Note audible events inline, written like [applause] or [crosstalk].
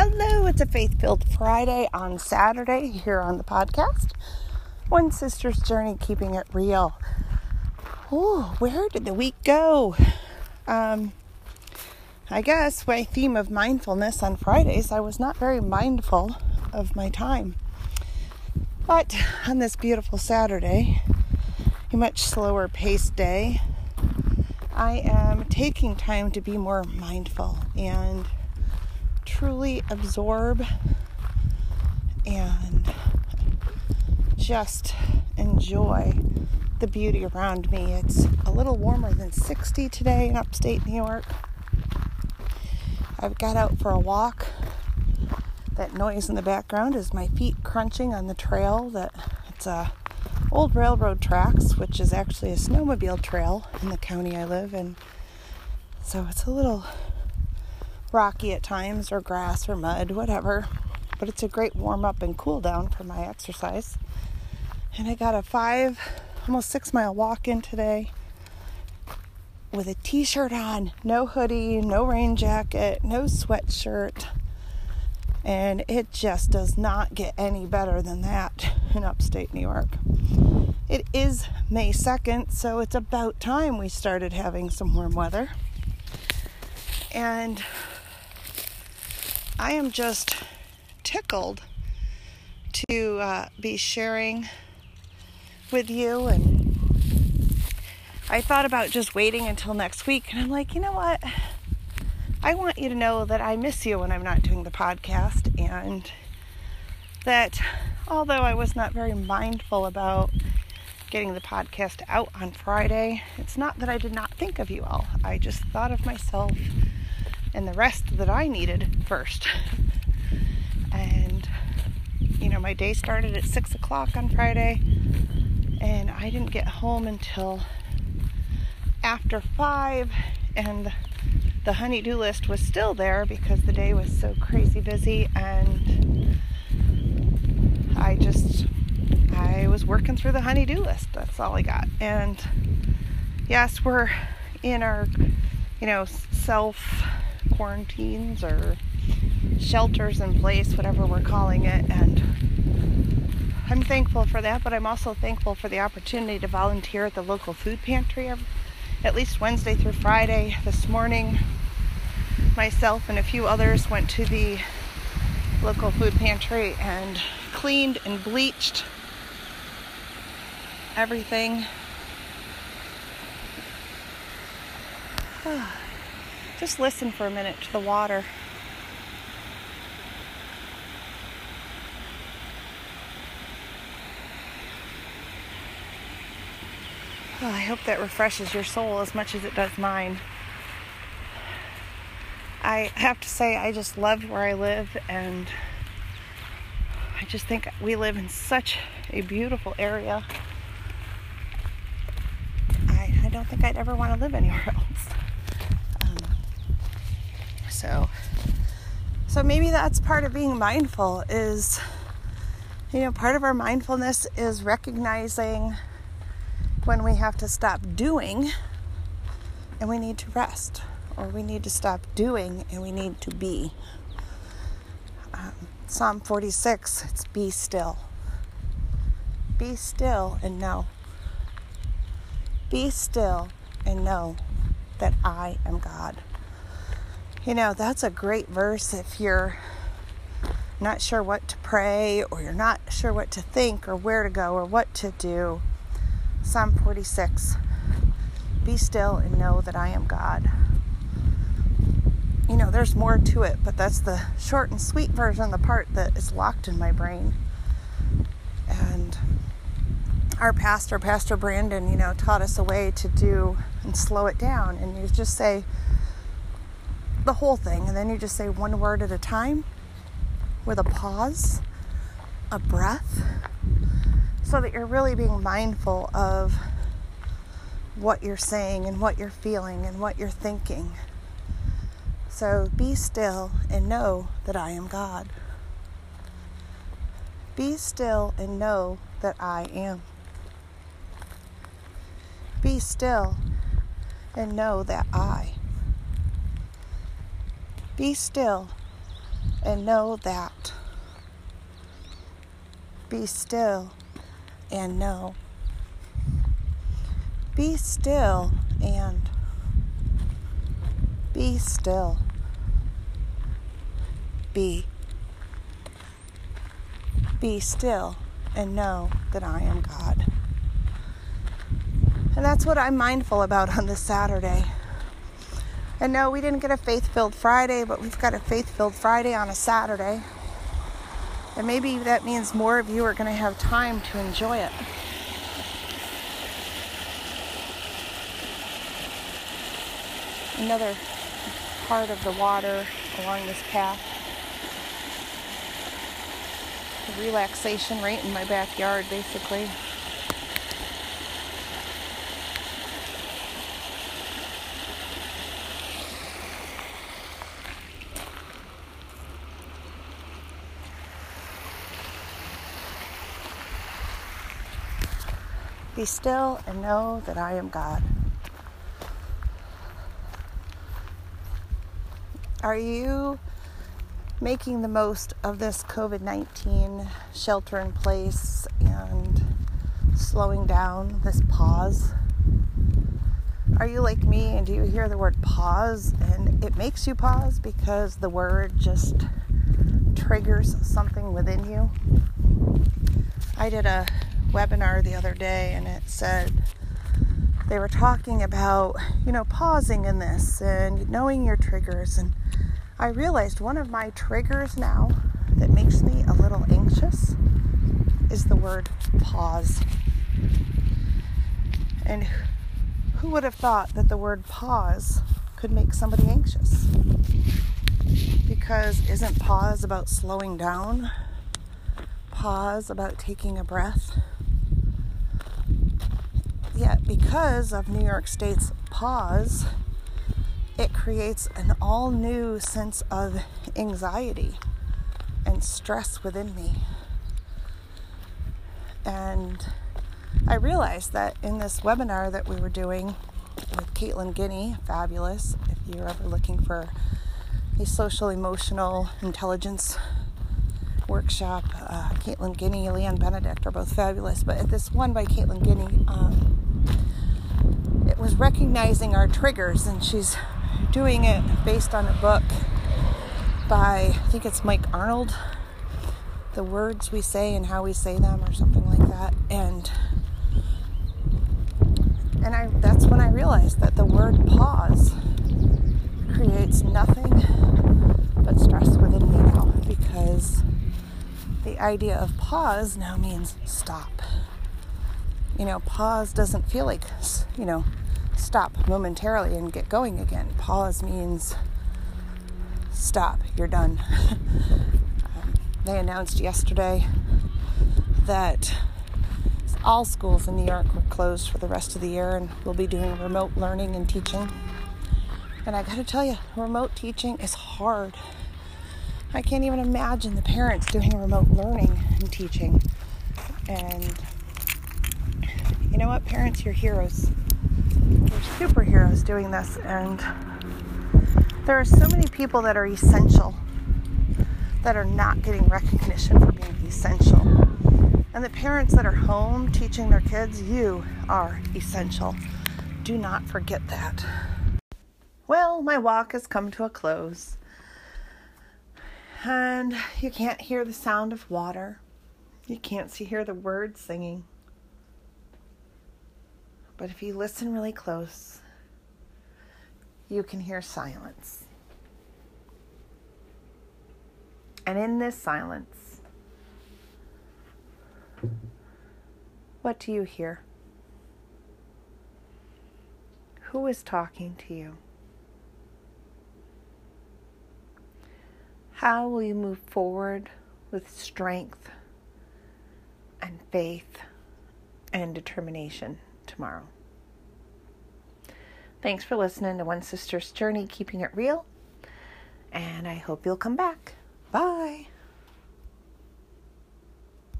Hello, it's a faith filled Friday on Saturday here on the podcast. One Sister's Journey, keeping it real. Oh, where did the week go? Um, I guess my theme of mindfulness on Fridays, I was not very mindful of my time. But on this beautiful Saturday, a much slower paced day, I am taking time to be more mindful and truly absorb and just enjoy the beauty around me. It's a little warmer than 60 today in upstate New York. I've got out for a walk. That noise in the background is my feet crunching on the trail that it's a old railroad tracks, which is actually a snowmobile trail in the county I live in. So it's a little rocky at times, or grass, or mud, whatever. But it's a great warm up and cool down for my exercise. And I got a five, almost six mile walk in today with a t shirt on, no hoodie, no rain jacket, no sweatshirt. And it just does not get any better than that in upstate New York. It is May 2nd, so it's about time we started having some warm weather. And I am just tickled to uh, be sharing with you. And I thought about just waiting until next week. And I'm like, you know what? I want you to know that I miss you when I'm not doing the podcast. And that although I was not very mindful about getting the podcast out on Friday, it's not that I did not think of you all. I just thought of myself and the rest that I needed first. and, you know, my day started at 6 o'clock on Friday, and I didn't get home until after 5, and the honey-do list was still there because the day was so crazy busy, and I just, I was working through the honey-do list. That's all I got. And yes, we're in our, you know, self quarantines or shelters in place, whatever we're calling it. And I'm thankful for that, but I'm also thankful for the opportunity to volunteer at the local food pantry at least Wednesday through Friday. This morning, myself and a few others went to the local food pantry and cleaned and bleached everything. [sighs] Ah. Just listen for a minute to the water. Oh, I hope that refreshes your soul as much as it does mine. I have to say, I just love where I live, and I just think we live in such a beautiful area. I, I don't think I'd ever want to live anywhere [laughs] else. So, so maybe that's part of being mindful is, you know, part of our mindfulness is recognizing when we have to stop doing and we need to rest, or we need to stop doing and we need to be. Um, Psalm 46, it's be still. Be still and know. Be still and know that I am God. You know, that's a great verse if you're not sure what to pray or you're not sure what to think or where to go or what to do. Psalm 46 Be still and know that I am God. You know, there's more to it, but that's the short and sweet version, the part that is locked in my brain. And our pastor, Pastor Brandon, you know, taught us a way to do and slow it down. And you just say, the whole thing, and then you just say one word at a time with a pause, a breath, so that you're really being mindful of what you're saying and what you're feeling and what you're thinking. So be still and know that I am God. Be still and know that I am. Be still and know that I be still and know that. Be still and know. Be still and be still. Be. Be still and know that I am God. And that's what I'm mindful about on this Saturday. And no, we didn't get a faith filled Friday, but we've got a faith filled Friday on a Saturday. And maybe that means more of you are going to have time to enjoy it. Another part of the water along this path. The relaxation right in my backyard, basically. Be still and know that I am God. Are you making the most of this COVID 19 shelter in place and slowing down this pause? Are you like me and do you hear the word pause and it makes you pause because the word just triggers something within you? I did a webinar the other day and it said they were talking about, you know, pausing in this and knowing your triggers. And I realized one of my triggers now that makes me a little anxious is the word pause. And who would have thought that the word pause could make somebody anxious? Because isn't pause about slowing down? Pause about taking a breath? Yet, because of New York State's pause, it creates an all new sense of anxiety and stress within me. And I realized that in this webinar that we were doing with Caitlin Guinea, fabulous, if you're ever looking for a social emotional intelligence workshop, uh, Caitlin Guinea, and Leanne Benedict are both fabulous. But at this one by Caitlin Guinea, um, was recognizing our triggers, and she's doing it based on a book by, I think it's Mike Arnold, The Words We Say and How We Say Them, or something like that. And and I that's when I realized that the word pause creates nothing but stress within me now because the idea of pause now means stop. You know, pause doesn't feel like, you know, stop momentarily and get going again. Pause means stop, you're done. um, [laughs] they announced yesterday that all schools in New York were closed for the rest of the year and we'll be doing remote learning and teaching. And I gotta tell you, remote teaching is hard. I can't even imagine the parents doing remote learning and teaching. And you know what, parents, you're heroes. You're superheroes doing this. And there are so many people that are essential that are not getting recognition for being essential. And the parents that are home teaching their kids, you are essential. Do not forget that. Well, my walk has come to a close and you can't hear the sound of water. You can't see hear the words singing. But if you listen really close, you can hear silence. And in this silence, what do you hear? Who is talking to you? How will you move forward with strength and faith and determination tomorrow? Thanks for listening to One Sister's Journey, keeping it real. And I hope you'll come back. Bye.